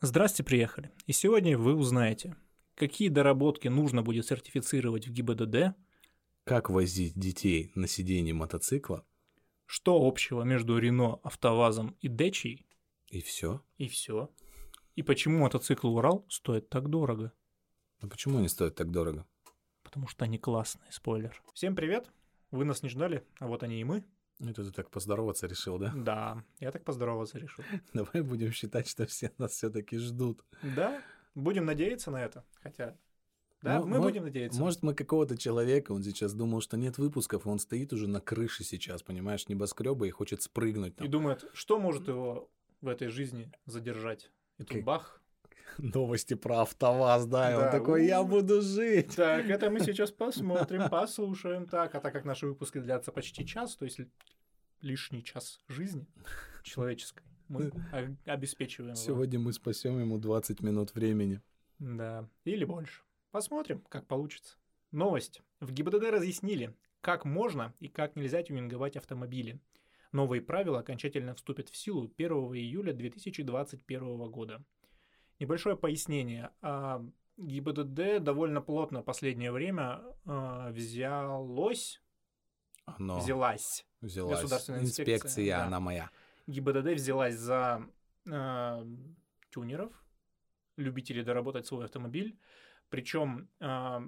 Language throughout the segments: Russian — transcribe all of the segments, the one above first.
Здрасте, приехали. И сегодня вы узнаете, какие доработки нужно будет сертифицировать в ГИБДД, Как возить детей на сиденье мотоцикла что общего между Рено, АвтоВАЗом и Дечей, и все. и все. И почему мотоцикл Урал стоит так дорого. Ну почему они стоят так дорого? Потому что они классные, спойлер. Всем привет. Вы нас не ждали, а вот они и мы. Это ты так поздороваться решил, да? Да, я так поздороваться решил. Давай будем считать, что все нас все-таки ждут. Да, будем надеяться на это. Хотя, да, Ну, мы мо- будем надеяться. Может, мы какого-то человека, он сейчас думал, что нет выпусков, и он стоит уже на крыше сейчас, понимаешь, небоскреба и хочет спрыгнуть И там. думает, что может его в этой жизни задержать. И тут Как- бах. Новости про АвтоВАЗ, да, и он Да, такой, я буду жить. Так, это мы сейчас посмотрим, послушаем. Так, а так как наши выпуски длятся почти час, то есть лишний час жизни человеческой, мы обеспечиваем. его. Сегодня мы спасем ему 20 минут времени. Да, или больше. Посмотрим, как получится. Новость. В ГИБДД разъяснили, как можно и как нельзя тюнинговать автомобили. Новые правила окончательно вступят в силу 1 июля 2021 года. Небольшое пояснение. А, ГИБДД довольно плотно последнее время а, взялось, Оно взялась. взялась. Государственная инспекция, Инспекция, да. она моя. ГИБДД взялась за а, тюнеров, любителей доработать свой автомобиль, причем а,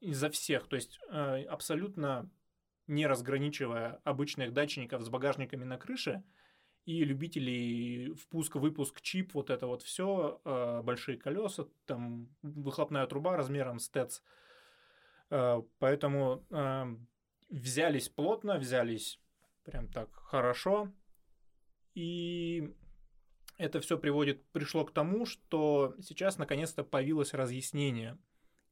изо всех, то есть а, абсолютно не разграничивая обычных датчиков с багажниками на крыше и любителей впуск-выпуск чип, вот это вот все, большие колеса, там выхлопная труба размером с ТЭЦ. А, Поэтому а, взялись плотно, взялись прям так хорошо. И это все приводит, пришло к тому, что сейчас наконец-то появилось разъяснение,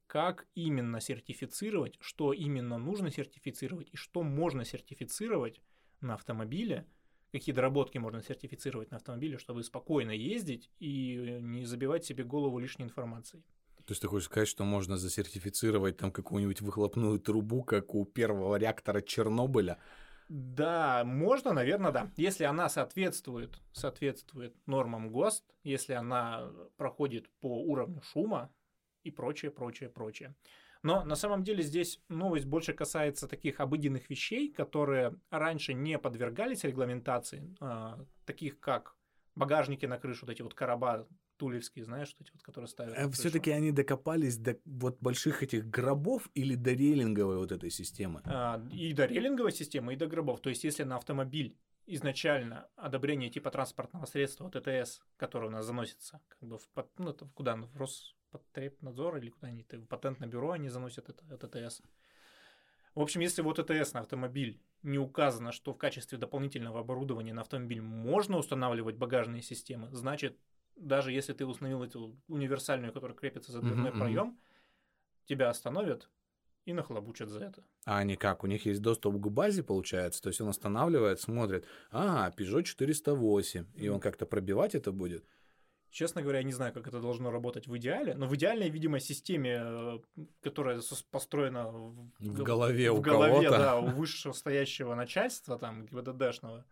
как именно сертифицировать, что именно нужно сертифицировать и что можно сертифицировать на автомобиле, какие доработки можно сертифицировать на автомобиле, чтобы спокойно ездить и не забивать себе голову лишней информацией. То есть ты хочешь сказать, что можно засертифицировать там какую-нибудь выхлопную трубу, как у первого реактора Чернобыля? Да, можно, наверное, да. Если она соответствует, соответствует нормам ГОСТ, если она проходит по уровню шума и прочее, прочее, прочее. Но на самом деле здесь новость больше касается таких обыденных вещей, которые раньше не подвергались регламентации, а, таких как багажники на крышу, вот эти вот короба тулевские, знаешь, вот эти вот, которые ставят. на крышу. Все-таки Э, они докопались до вот больших этих гробов или до рейлинговой вот этой системы? А, и до рейлинговой системы, и до гробов. То есть, если на автомобиль изначально одобрение типа транспортного средства от ТТС, которое у нас заносится, как бы в, ну, это куда, в Роспотребнадзор или куда они, в патентное бюро они заносят это, это ТТС. В общем, если вот ТТС на автомобиль не указано, что в качестве дополнительного оборудования на автомобиль можно устанавливать багажные системы, значит, даже если ты установил эту универсальную, которая крепится за дверной мгм. проем, тебя остановят и нахлобучат за это. А они как? У них есть доступ к базе, получается? То есть он останавливает, смотрит, а, Peugeot 408, и он как-то пробивать это будет? Честно говоря, я не знаю, как это должно работать в идеале, но в идеальной, видимо, системе, э, которая построена в, В гол- голове в у голове, кого-то. да, у вышестоящего начальства, там, ГИБДДшного,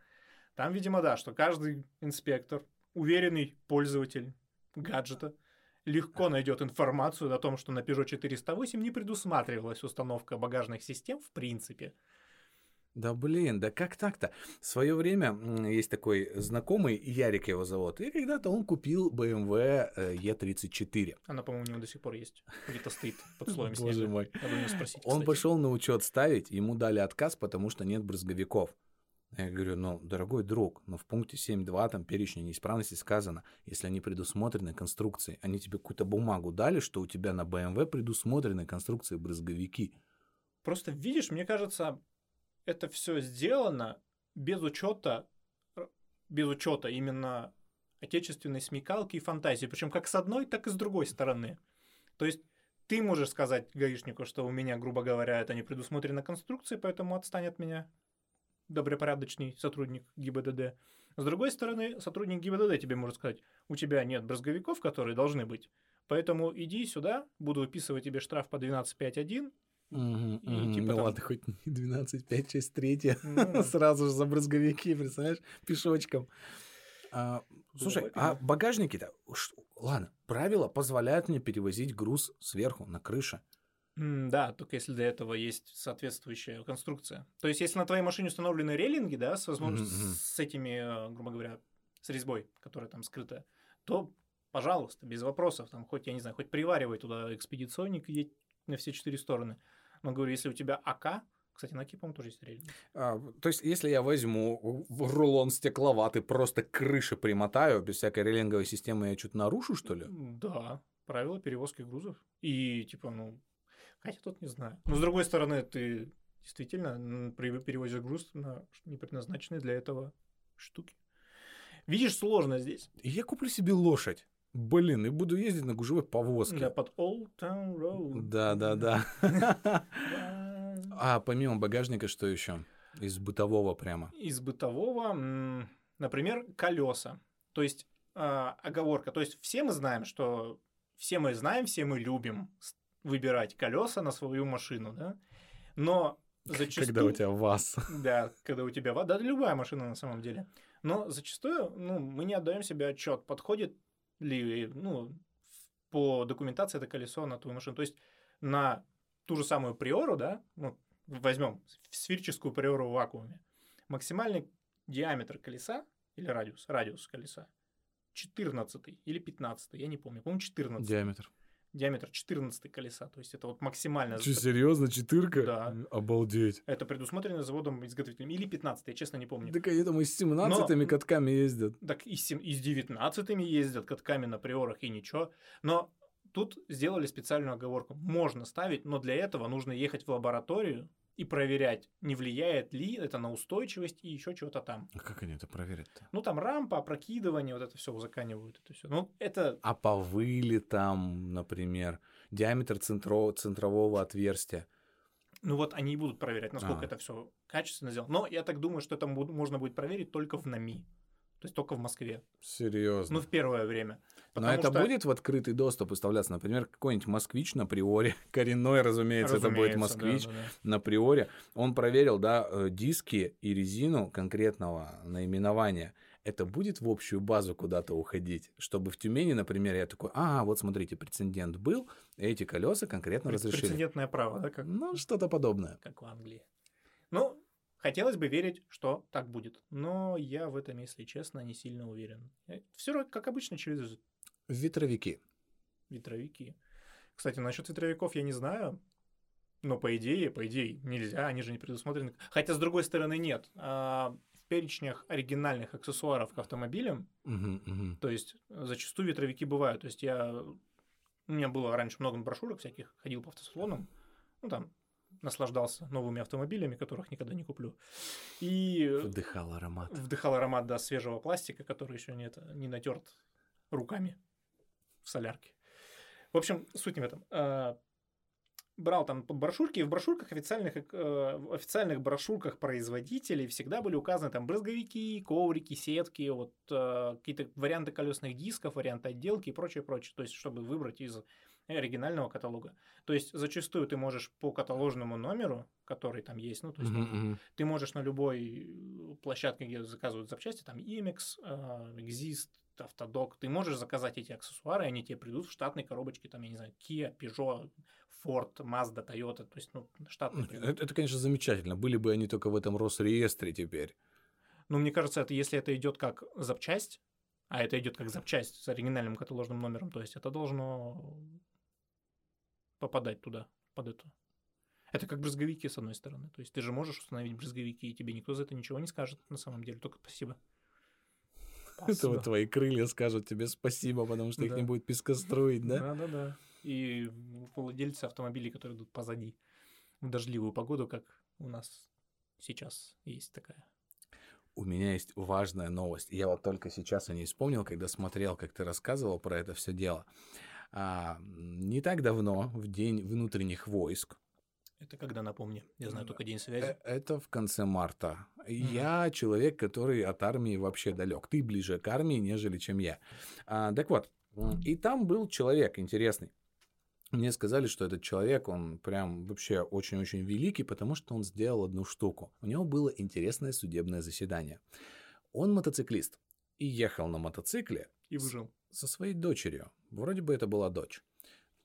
там, видимо, да, что каждый инспектор, уверенный пользователь гаджета, легко найдет информацию о том, что на Peugeot 408 не предусматривалась установка багажных систем в принципе. Да блин, да как так-то? В свое время есть такой знакомый, Ярик его зовут, и когда-то он купил BMW э, E34. Она, по-моему, у него до сих пор есть. Где-то стоит под слоем Боже снега. мой. У него спросить, Он пошел на учет ставить, ему дали отказ, потому что нет брызговиков. Я говорю, ну, дорогой друг, но в пункте 7.2 там перечня неисправностей сказано, если они предусмотрены конструкцией, они тебе какую-то бумагу дали, что у тебя на BMW предусмотрены конструкции брызговики. Просто видишь, мне кажется, это все сделано без учета, без учета именно отечественной смекалки и фантазии, причем как с одной, так и с другой стороны. То есть ты можешь сказать гаишнику, что у меня, грубо говоря, это не предусмотрено конструкцией, поэтому отстань от меня, добропорядочный сотрудник ГИБДД. С другой стороны, сотрудник ГИБДД тебе может сказать, у тебя нет брызговиков, которые должны быть, поэтому иди сюда, буду выписывать тебе штраф по 12.5.1, И типа ну там- ладно, хоть не 12, 5, 6, 3, Ну, сразу же за брызговики, представляешь, пешочком. А, слушай, а багажники-то... Ладно, правила позволяют мне перевозить груз сверху на крыше. Да, только если для этого есть соответствующая конструкция. То есть, если на твоей машине установлены рейлинги, да, с, возможно- Мгм, мгм. с этими, э, грубо говоря, с резьбой, которая там скрыта, то, пожалуйста, без вопросов, там, хоть, я не знаю, хоть приваривай туда экспедиционник и едь на все четыре стороны. Но, говорю, если у тебя АК, кстати, на по-моему, тоже есть рейлинги. А, то есть, если я возьму рулон стекловатый, просто к крыше примотаю, без всякой рейлинговой системы, я что-то нарушу, что ли? Да, правила перевозки грузов. И, типа, ну, хотя тут не знаю. Но, с другой стороны, ты действительно перевозишь груз на ш- непредназначенные для этого штуки. Видишь, сложно здесь. Я куплю себе лошадь. Блин, и буду ездить на гужевой повозке. Да, под Old Town Road. Да, да, да. А помимо багажника, что еще? Из бытового прямо. Из бытового, например, колеса. То есть а, оговорка. То есть все мы знаем, что все мы знаем, все мы любим выбирать колеса на свою машину, да? Но зачастую... Когда у тебя ВАЗ. Да, когда у тебя вода, да, любая машина на самом деле. Но зачастую, ну, мы не отдаем себе отчет, подходит ли, ну, по документации это колесо на твою машину. То есть на ту же самую приору, да, ну, возьмем сферическую приору в вакууме, максимальный диаметр колеса или радиус, радиус колеса 14 или 15, я не помню, по-моему, 14. Диаметр. Диаметр 14 колеса, то есть это вот максимально... Че, серьезно, четырка? Да. Обалдеть. Это предусмотрено заводом-изготовителем. Или 15, я честно не помню. Так там и с 17 Но- катками ездят. Так и с, и с 19 ездят катками на приорах и ничего. Но тут сделали специальную оговорку. Можно ставить, но для этого нужно ехать в лабораторию и проверять, не влияет ли это на устойчивость и еще чего-то там. А как они это проверят-то? Ну, там рампа, опрокидывание, вот это все узаканивают. Это все. Ну, это А по выли там, например, диаметр центро- центрового отверстия. Ну вот они и будут проверять, насколько А. это все качественно сделано. Но я так думаю, что это можно будет проверить только в НАМИ. То есть только в Москве. Серьезно. Ну, в первое время. Но Потому это что- будет в открытый доступ выставляться, например, какой-нибудь москвич на приоре, коренной, разумеется, это будет Разумеется, москвич да, да, да. на приоре. Он проверил, да, э, диски и резину конкретного наименования. Это будет в общую базу куда-то уходить, чтобы в Тюмени, например, я такой, а, вот смотрите, прецедент был, эти колеса конкретно Прец- разрешили. Прецедентное право, да, как, Ну, что-то подобное. как в Англии. Ну, хотелось бы верить, что так будет. Но я в этом, если честно, не сильно уверен. Все как обычно через Ветровики. ветровики. Кстати, насчет ветровиков я не знаю. Но по идее, по идее, нельзя, они же не предусмотрены. Хотя, с другой стороны, нет. А, В перечнях оригинальных аксессуаров к автомобилям Мгм, мгм. То есть э, зачастую ветровики бывают. То есть я... У меня было раньше много брошюрок всяких, ходил по автосалонам, ну там наслаждался новыми автомобилями, которых никогда не куплю. И Вдыхал аромат. вдыхал аромат да, свежего пластика, который еще не, это, не натерт руками в солярке. В общем, суть не в этом. А, Брал там брошюрки, и в брошюрках официальных, э, в официальных брошюрках производителей всегда были указаны там брызговики, коврики, сетки, вот э, какие-то варианты колесных дисков, варианты отделки и прочее, прочее. То есть, чтобы выбрать из оригинального каталога. То есть, зачастую ты можешь по каталожному номеру, который там есть, ну, то есть, мгм. ты можешь на любой площадке, где заказывают запчасти, там Imex, э, Exist, Автодок, ты можешь заказать эти аксессуары, и они тебе придут в штатной коробочке, там, я не знаю, Kia, Peugeot, Ford, Mazda, Toyota, то есть, ну, штатные. Это, это, конечно, замечательно. Были бы они только в этом Росреестре теперь. Но мне кажется, это если это идет как запчасть, а это идет как запчасть с оригинальным каталожным номером, то есть это должно попадать туда, под эту. Это как брызговики, с одной стороны. То есть ты же можешь установить брызговики, и тебе никто за это ничего не скажет, на самом деле, только спасибо. Это вот твои крылья скажут тебе спасибо, потому что их Да. не будет пескоструить, да? Да, да, да. И владельцы автомобилей, которые идут позади в дождливую погоду, как у нас сейчас есть такая. У меня есть важная новость. Я вот только сейчас о ней вспомнил, когда смотрел, как ты рассказывал про это все дело. А, не так давно, в день внутренних войск, Это когда, напомни? Я знаю только день э, связи. это в конце марта. Я человек, который от армии вообще далек. Ты ближе к армии, нежели чем я. А, так вот, и там был человек интересный. Мне сказали, что этот человек, он прям вообще очень-очень великий, потому что он сделал одну штуку. У него было интересное судебное заседание. Он мотоциклист. и ехал на мотоцикле И выжил. со своей дочерью. Вроде бы это была дочь.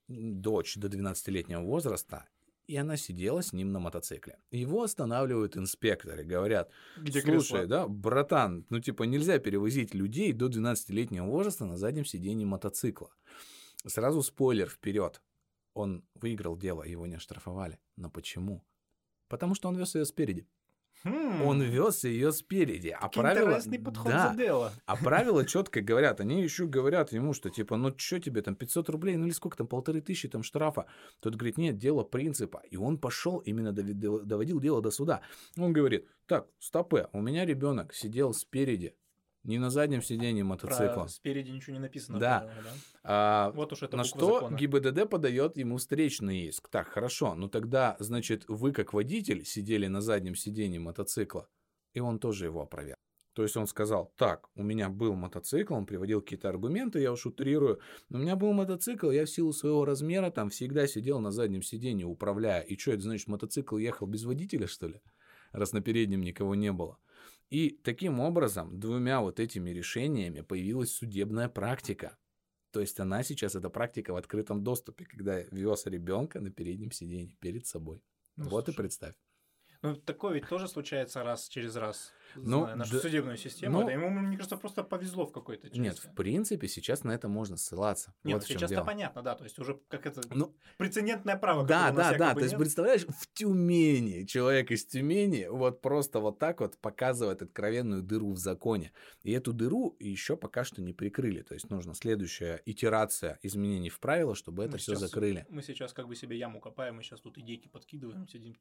Дочь до 12-летнего возраста, и она сидела с ним на мотоцикле. Его останавливают инспекторы, говорят, Где слушай, кресло? да, братан, ну типа нельзя перевозить людей до 12-летнего возраста на заднем сидении мотоцикла. Сразу спойлер вперед. Он выиграл дело, его не оштрафовали. Но почему? Потому что он вез ее спереди. Хм, Он вез ее спереди. А правила... интересный подход Да, за дело. а правила четко говорят, они еще говорят ему, что типа, ну что тебе там, 500 рублей, ну или сколько там, полторы тысячи там штрафа. Тот говорит, нет, дело принципа. И он пошел, именно доводил дело до суда. Он говорит, так, стопе, у меня ребенок сидел спереди, не на заднем сиденье мотоцикла. Про спереди ничего не написано. Да. да? А, Вот уж это на что закона. ГИБДД подает ему встречный иск. Так, хорошо, ну тогда, значит, вы как водитель сидели на заднем сиденье мотоцикла, и он тоже его опроверг. То есть он сказал, так, у меня был мотоцикл, он приводил какие-то аргументы, я уж утрирую, но у меня был мотоцикл, я в силу своего размера там всегда сидел на заднем сиденье, управляя. И что, это значит, мотоцикл ехал без водителя, что ли? Раз на переднем никого не было. И таким образом, двумя вот этими решениями появилась судебная практика. То есть она сейчас, эта практика в открытом доступе, когда вез ребенка на переднем сиденье перед собой. Ну, вот и слушай, представь. Ну, такое ведь тоже случается раз через раз. Ну, зная нашу да- судебную систему. ну- да, ему, мне кажется, просто повезло в какой-то части. Нет, в принципе, сейчас на это можно ссылаться. Нет, вот сейчас-то понятно, да, то есть уже как это Ну, прецедентное право. Да, да, да. якобы То есть, нет. представляешь, в Тюмени человек из Тюмени вот просто вот так вот показывает откровенную дыру в законе. И эту дыру еще пока что не прикрыли. То есть нужна следующая итерация изменений в правила, чтобы это Мы все сейчас- закрыли. Мы сейчас как бы себе яму копаем, мы сейчас тут идейки подкидываем, сидим.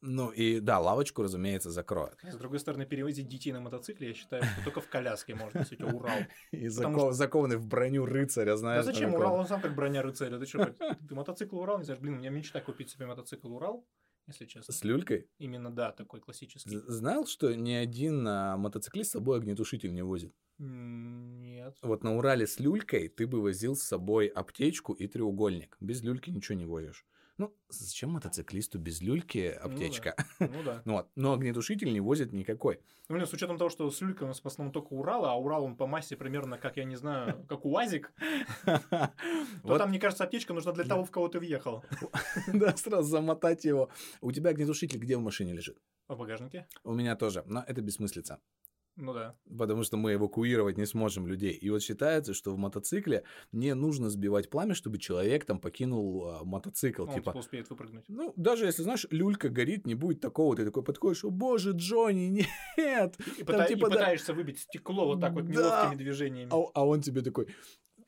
Ну и да, лавочку, разумеется, закроют. С другой стороны, перевозить детей на мотоцикле, я считаю, что только в коляске можно, тебя Урал. И закованный в броню рыцаря, Да знаешь. зачем такой. Урал? Он сам как броня рыцаря. Ты что, ты мотоцикл Урал не знаешь? Блин, у меня мечта купить себе мотоцикл Урал, если честно. С люлькой? Именно, да, такой классический. Знал, что ни один а, мотоциклист с собой огнетушитель не возит? Нет. Вот на Урале с люлькой ты бы возил с собой аптечку и треугольник. Без люльки ничего не возишь. Ну, зачем мотоциклисту без люльки аптечка? Ну да. Ну вот, но огнетушитель не возит никакой. Ну, блин, с учетом того, что с люлькой у нас в основном только Урал, а Урал он по массе примерно, как я не знаю, как УАЗик, то там, мне кажется, аптечка нужна для того, в кого ты въехал. да, сразу замотать его. У тебя огнетушитель где в машине лежит? В багажнике? У меня тоже, но это бессмыслица. Ну да. Потому что мы эвакуировать не сможем людей. И вот считается, что в мотоцикле не нужно сбивать пламя, чтобы человек там покинул а, мотоцикл. Он типа, успеет выпрыгнуть. Ну, даже если, знаешь, люлька горит, не будет такого, ты такой подходишь, о боже, Джонни, нет. И, Там пыта- и типа, да. пытаешься выбить стекло вот так вот Да. неловкими движениями. А, а он тебе такой,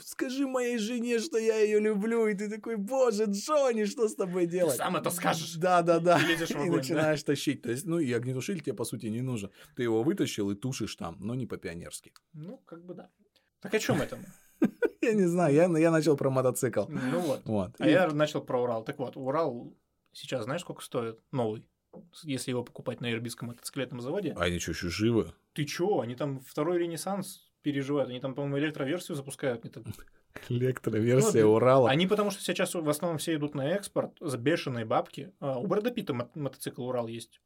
скажи моей жене, что я ее люблю. И ты такой, боже, Джонни, что с тобой делать? сам это скажешь. Да, да, да. И в И огонь, да? начинаешь тащить. То есть, ну, и огнетушитель тебе, по сути, не нужен. Ты его вытащил и тушишь там, но не по-пионерски. Ну, как бы да. Так о чем это? Я не знаю, я, я начал про мотоцикл. Ну вот. Вот. А И- я начал про Урал. Так вот, Урал сейчас знаешь, сколько стоит? Новый. Если его покупать на ирбитском мотоциклетном заводе. А они что, еще живы? Ты чё? Они там второй ренессанс переживают. Они там, по-моему, электроверсию запускают. Там- Электроверсия Ну, Урала. они потому что сейчас в основном все идут на экспорт за бешеные бабки. А у Брэда Питта мо- мотоцикл Урал есть.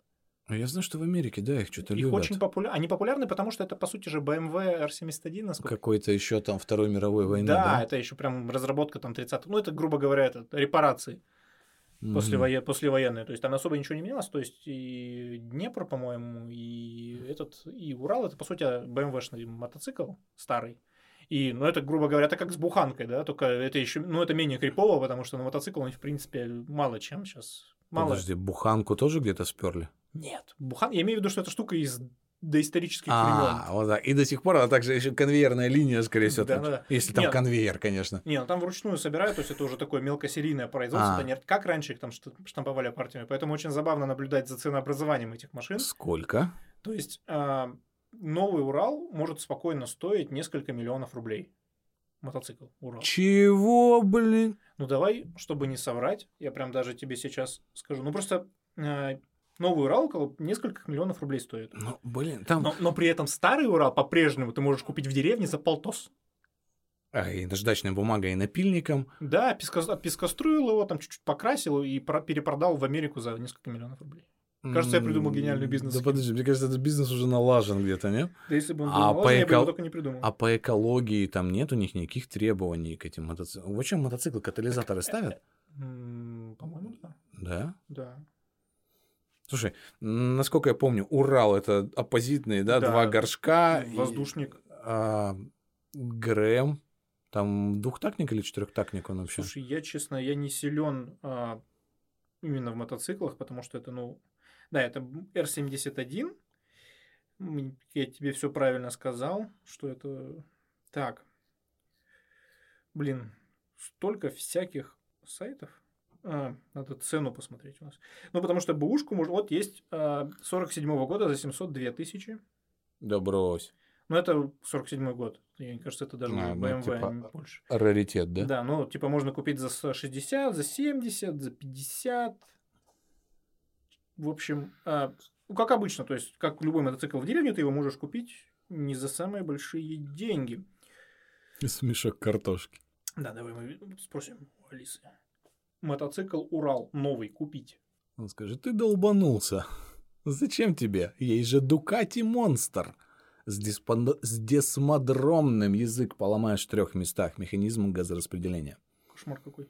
А Я знаю, что в Америке, да, их что-то Их любят. очень популярны. Они популярны, потому что это, по сути же, BMW R71, насколько Какой-то еще там Второй мировой войны, да, да? это еще прям разработка там 30 Ну, это, грубо говоря, это репарации Мгм. послевое... послевоенные. То есть там особо ничего не менялось. То есть и Днепр, по-моему, и этот, и Урал, это, по сути, BMW-шный мотоцикл старый. И, ну, это, грубо говоря, это как с буханкой, да, только это еще, ну, это менее крипово, потому что на мотоцикл он, в принципе, мало чем сейчас. Мало. Подожди, буханку тоже где-то сперли? Нет. Бухан, я имею в виду, что эта штука из доисторических А, времен. вот так. И до сих пор она также еще конвейерная линия, скорее всего. Да, там, да. Если там Нет. конвейер, конечно. Не, ну там вручную собирают, то есть это уже такое мелкосерийное производство, А. не как раньше их там шт- штамповали партиями, поэтому очень забавно наблюдать за ценообразованием этих машин. Сколько? То есть а, новый Урал может спокойно стоить несколько миллионов рублей. Мотоцикл Урал. Чего, блин? Ну давай, чтобы не соврать, я прям даже тебе сейчас скажу. Ну просто а, новый Урал около нескольких миллионов рублей стоит. Ну, блин, там... Но, но при этом старый Урал по-прежнему ты можешь купить в деревне за полтос. А, и наждачная бумага, и напильником. Да, песко... пескоструил его, там чуть-чуть покрасил и про- перепродал в Америку за несколько миллионов рублей. Кажется, я придумал гениальный бизнес. Да подожди, мне кажется, этот бизнес уже налажен где-то, нет? Да если бы он был А налажен, по я бы его эко- только не придумал. А по экологии там нет у них никаких требований к этим мотоциклам. В чем мотоциклы катализаторы ставят? М, По-моему, да. Да. Да. Слушай, насколько я помню, Урал это оппозитные, да, Да. два горшка. и, Воздушник. а, ГРМ, там двухтактник или четырехтактник он вообще? Слушай, я, честно, я не силен а, именно в мотоциклах, потому что это, ну... Да, это R71. М, Я тебе все правильно сказал, что это... Так. Блин, столько всяких сайтов. А, надо цену посмотреть у нас. Ну, потому что бэушку можно... Вот есть а, 47 года за 702 тысячи. Да брось. Ну, это 47 год. Мне кажется, это даже А, ну, BMW, типа, а не больше. Раритет, да? Да? ну, типа, можно купить за 60, за 70, за 50. В общем, а, ну, как обычно, то есть, как любой мотоцикл в деревне, ты его можешь купить не за самые большие деньги. Смешок картошки. Да, давай мы спросим у Алисы. Мотоцикл Урал новый купить. Он скажет, ты долбанулся. Зачем тебе? Есть же Дукати Монстр. С, диспонд- с десмодромным язык поломаешь в трех местах. Механизм газораспределения. Кошмар какой.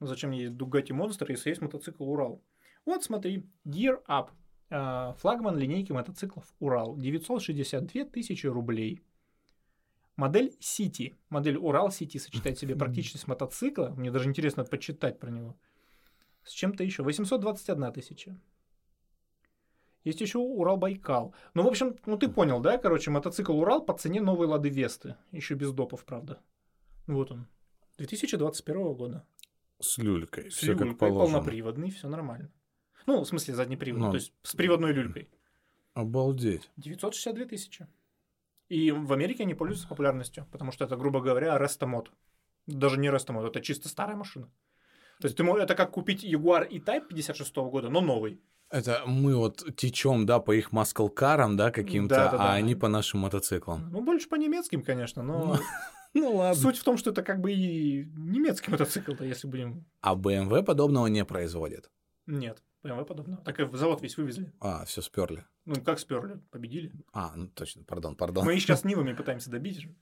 Ну, зачем мне Дугати Монстр, если есть мотоцикл Урал? Вот смотри, Gear Up. А, Флагман линейки мотоциклов Урал. 962 тысячи рублей. Модель City. Модель Урал City сочетает в себе практичность мотоцикла. Мне даже интересно почитать про него. С чем-то еще. 821 тысяча. Есть еще Урал Байкал. Ну, в общем, ну ты понял, да? Короче, мотоцикл Урал по цене новой Лады Весты. Еще без допов, правда. Вот он. 2021 года. С люлькой. С Все как люлькой, положено. полноприводный, все нормально. Ну, в смысле, заднеприводный, Ну. то есть с приводной люлькой. Обалдеть. 962 тысячи. И в Америке они пользуются популярностью, потому что это, грубо говоря, рестомод. Даже не рестомод, это чисто старая машина. То есть ты мо- это как купить Jaguar E-Type 56 года, но новый. Это мы вот течем, да, по их маскалкарам, да, каким-то, Да-да-да. а они по нашим мотоциклам. Ну, больше по немецким, конечно, но Ну ладно. суть в том, что это как бы и немецкий мотоцикл-то, если будем... А BMW подобного не производит. Нет, BMW подобного. Так и в завод весь вывезли. А, все сперли. Ну, как сперли, победили. А, ну точно, пардон, пардон. Мы сейчас Нивами пытаемся добить же.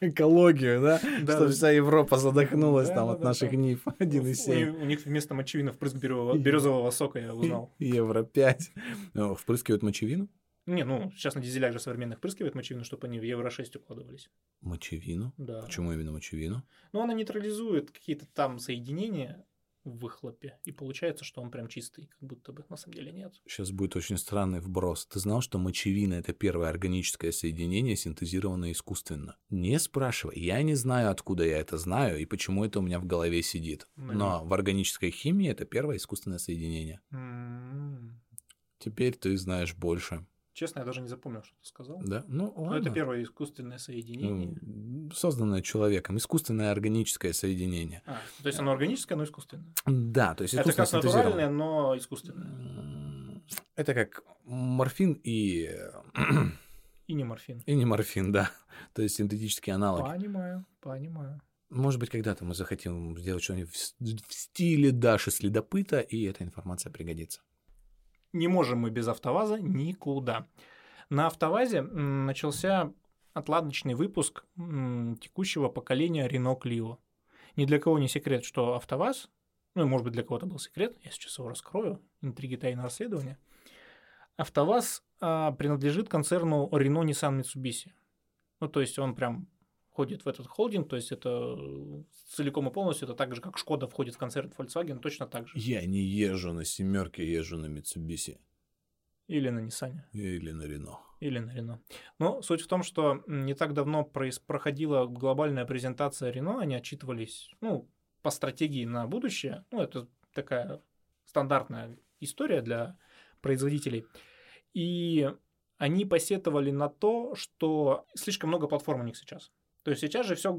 Экологию, да? Да, Чтобы вся Европа задохнулась Да, там да, от наших да. НИФ У 1,7. них- У них вместо мочевины впрыск березового, сока, я узнал. Евро 5. Ну, Впрыскивают мочевину? Не, ну, сейчас на дизелях же современных впрыскивают мочевину, чтобы они в Евро 6 укладывались. Мочевину? Да. Почему именно мочевину? Но она нейтрализует какие-то там соединения в выхлопе, и получается, что он прям чистый, как будто бы. На самом деле нет. Сейчас будет очень странный вброс. Ты знал, что мочевина — это первое органическое соединение, синтезированное искусственно? Не спрашивай. Я не знаю, откуда я это знаю и почему это у меня в голове сидит. Ну, Но в органической химии это первое искусственное соединение. М. Теперь ты знаешь больше. Честно, я даже не запомнил, что ты сказал. Да? Ну, Но ладно. это первое искусственное соединение. Ну, созданное человеком. Искусственное органическое соединение. А, то есть оно органическое, но искусственное. Да, то есть Это как натуральное, но искусственное. Это как морфин и... И не морфин. и не морфин, да. То есть синтетические аналоги. Понимаю, понимаю. Может быть, когда-то мы захотим сделать что-нибудь в стиле Даши Следопыта, и эта информация пригодится. Не можем мы без АвтоВАЗа никуда. На АвтоВАЗе начался отладочный выпуск текущего поколения Renault Clio. Ни для кого не секрет, что АвтоВАЗ, ну, может быть, для кого-то был секрет, я сейчас его раскрою, интриги тайного расследования. АвтоВАЗ а, принадлежит концерну Renault Nissan Mitsubishi. Ну, то есть он прям входит в этот холдинг, то есть это э, целиком и полностью, это так же, как Шкода входит в концерн Volkswagen, точно так же. Я не езжу на семерке, езжу на Mitsubishi Или на Nissan. или на Рено. Или на Рено. Но суть в том, что не так давно проис- проходила глобальная презентация Рено, они отчитывались, ну, по стратегии на будущее. Ну, это такая стандартная история для производителей. И они посетовали на то, что слишком много платформ у них сейчас. То есть сейчас же все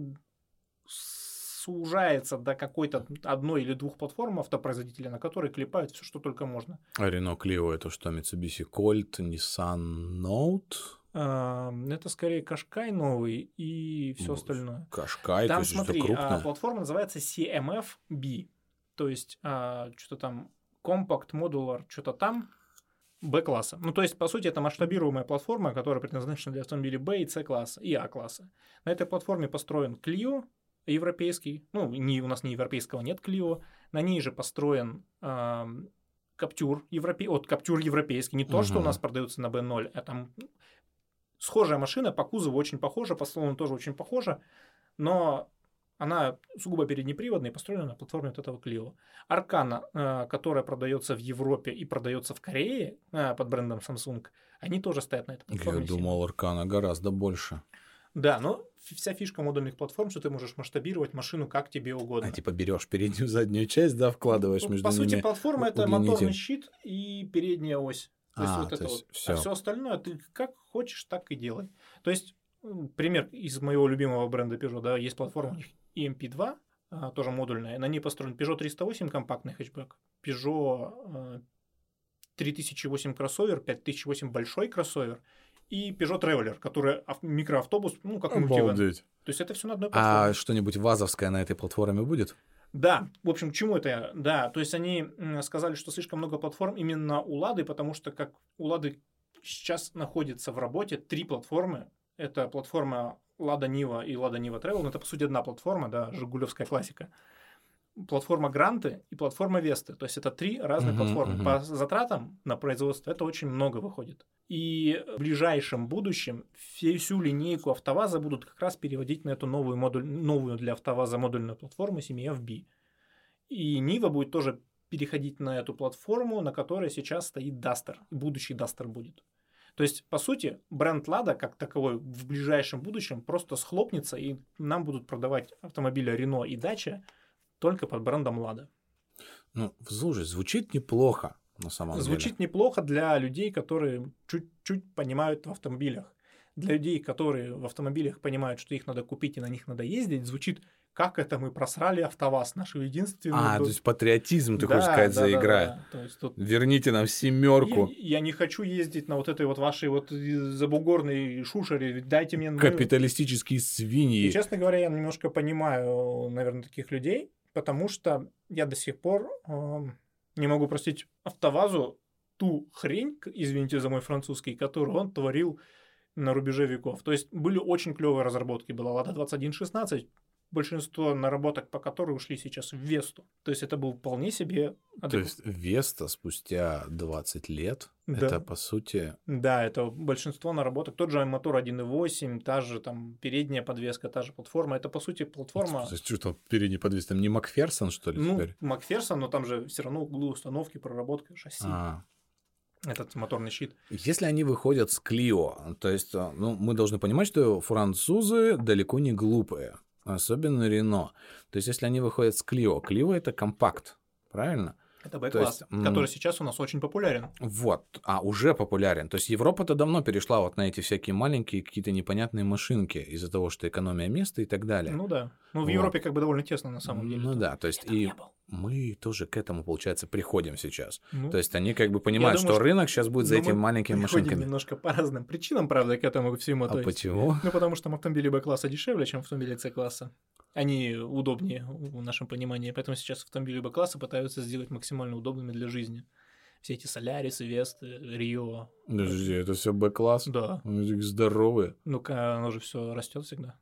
сужается до какой-то одной или двух платформ автопроизводителя, на которые клепают все, что только можно. А Рено Клио это что, Mitsubishi Colt, Nissan Note? А, Это скорее Кашкай новый и все Ну, остальное. Кашкай, то Там, есть смотри, что а, крупное. платформа называется CMF-B. То есть, а, что-то там Compact Modular что-то там B-класса. Ну, то есть, по сути, это масштабируемая платформа, которая предназначена для автомобилей B и C-класса, и А-класса. На этой платформе построен Clio европейский, ну, не, у нас не европейского нет Clio, на ней же построен э, Captur, европе... вот, Captur европейский, не то, что у нас продается на B0, а там схожая машина, по кузову очень похожа, по салону тоже очень похожа, но она сугубо переднеприводная и построена на платформе вот этого Clio. Аркана, э, которая продается в Европе и продается в Корее э, под брендом Samsung, они тоже стоят на этой Я платформе. думал, Аркана гораздо больше. Да, но вся фишка модульных платформ, что ты можешь масштабировать машину как тебе угодно. А типа берешь переднюю заднюю часть, да, вкладываешь Ну, между По сути, ними. платформа это моторный щит и передняя ось. То есть А, вот то это есть вот. всё. А все остальное ты как хочешь, так и делай. То есть, пример из моего любимого бренда Peugeot, да, есть платформа у них EMP2, а, тоже модульная. На ней построен Peugeot 308 компактный хэтчбэк, Peugeot а, 3008 кроссовер, 5008 большой кроссовер и Peugeot Traveler, который ав- микроавтобус, ну, как. Обалдеть. То есть это все на одной платформе. А что-нибудь вазовское на этой платформе будет? Да, в общем, к чему это? я? Да, то есть они сказали, что слишком много платформ именно у Лады, потому что как у Лады сейчас находится в работе три платформы. Это платформа Лада Нива и Лада Нива Travel. Ну, это, по сути, одна платформа, да, жигулевская классика. Платформа Гранты и платформа Весты. То есть это три разных Мгм, платформы. мгм. По затратам на производство это очень много выходит. И в ближайшем будущем всю линейку АвтоВАЗа будут как раз переводить на эту новую, модуль, новую для АвтоВАЗа модульную платформу семьи FB. И Нива будет тоже переходить на эту платформу, на которой сейчас стоит. И будущий Duster будет. То есть, по сути, бренд Лада как таковой в ближайшем будущем просто схлопнется, и нам будут продавать автомобили Рено и Дача только под брендом Лада. Ну, слушай, звучит неплохо на самом деле. Звучит неплохо для людей, которые чуть-чуть понимают в автомобилях. Для людей, которые в автомобилях понимают, что их надо купить и на них надо ездить, звучит, как это мы просрали АвтоВАЗ, нашу единственную... А, то есть патриотизм, ты Да, хочешь сказать, да, да, заиграет. да. То есть тут Верните нам семерку. Я, я не хочу ездить на вот этой вот вашей вот забугорной шушере. Дайте мне... Капиталистические И, свиньи. честно говоря, я немножко понимаю, наверное, таких людей, потому что я до сих пор эм, не могу простить АвтоВАЗу ту хрень, извините за мой французский, которую он творил на рубеже веков. То есть были очень клевые разработки. Была Лада 2116, большинство наработок по которой ушли сейчас в Весту. То есть это был вполне себе... То есть Веста спустя 20 лет, Да. это по сути... Да, это большинство наработок. Тот же мотор 1.8, та же там передняя подвеска, та же платформа. Это, по сути, платформа... То есть что, передний подвес, там не Макферсон, что ли, Ну, теперь? Макферсон, но там же все равно углы установки, проработка шасси. А. Этот моторный щит. Если они выходят с Клио, то есть, а, ну, мы должны понимать, что французы далеко не глупые, особенно Рено. То есть, если они выходят с Клио, Клио это компакт, правильно? Это м, который сейчас у нас очень популярен. Вот, а уже популярен. То есть Европа-то давно перешла вот на эти всякие маленькие какие-то непонятные машинки из-за того, что экономия места и так далее. Ну да. Ну, в Вот. Европе как бы довольно тесно на самом деле. Ну да, то есть я там и не был. Мы тоже к этому, получается, приходим сейчас. Ну, То есть они как бы понимают, думаю, что что- рынок сейчас будет за но этими маленькими машинками. немножко по разным причинам, правда, к этому всему. А то есть- почему? Ну, потому что автомобили Б-класса дешевле, чем автомобили С-класса. Они удобнее в нашем понимании. Поэтому сейчас автомобили Б-класса пытаются сделать максимально удобными для жизни. Все эти Солярисы, Весты, Рио. Подожди, это все Б-класс? Да. Такие здоровые. Ну-ка, оно же все растет всегда.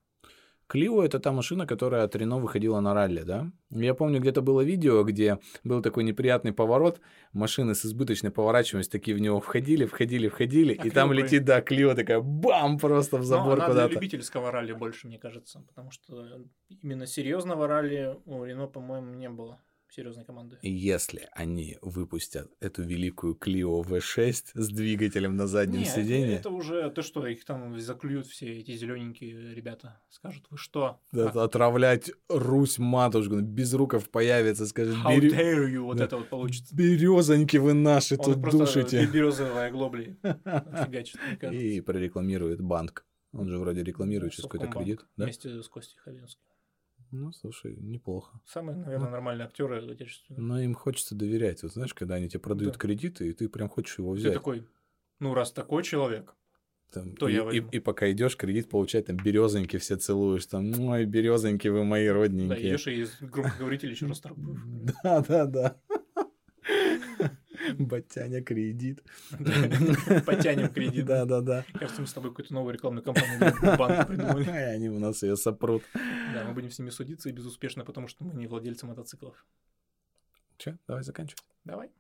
Клио это та машина, которая от Рено выходила на ралли, да? Я помню, где-то было видео, где был такой неприятный поворот, машины с избыточной поворачиваемостью такие в него входили, входили, входили, А и там летит, да, Клио такая бам, просто в Но забор она для куда-то. любительского ралли больше, мне кажется. Потому что именно серьезного ралли у Рено, по-моему, не было. Серьезной команды. Если они выпустят эту великую Clio V6 с двигателем на заднем Не, сиденье, это уже, ты что, их там заклюют все эти зелененькие ребята. Скажут, вы что? да, отравлять Русь матушку, без руков появится, скажет, How «Бери- dare you, вот Да. это вот получится. березоньки вы наши Он тут просто душите. березовые кажется. И прорекламирует банк. Он же вроде рекламирует сейчас какой-то Совкомбанк кредит, да? Вместе с Костей Хабенским. Ну, слушай, неплохо. Самые, наверное, нормальные актеры отечественные. Но им хочется доверять. Вот знаешь, когда они тебе продают Да. кредиты, и ты прям хочешь его Ты взять. такой, ну, раз такой человек, Там, то и, я и- возьму. и пока идешь кредит получать, там березоньки все целуешь, там, ой, березоньки вы мои да, родненькие. идешь и из громкоговорителя еще раз. Да, да, да. Батяня кредит. Потянем кредит. Да, да, да. Кажется, мы с тобой какую-то новую рекламную кампанию для банка придумали. И они у нас ее сопрут. Да, мы будем с ними судиться и безуспешно, потому что мы не владельцы мотоциклов. Че, давай заканчивать. Давай.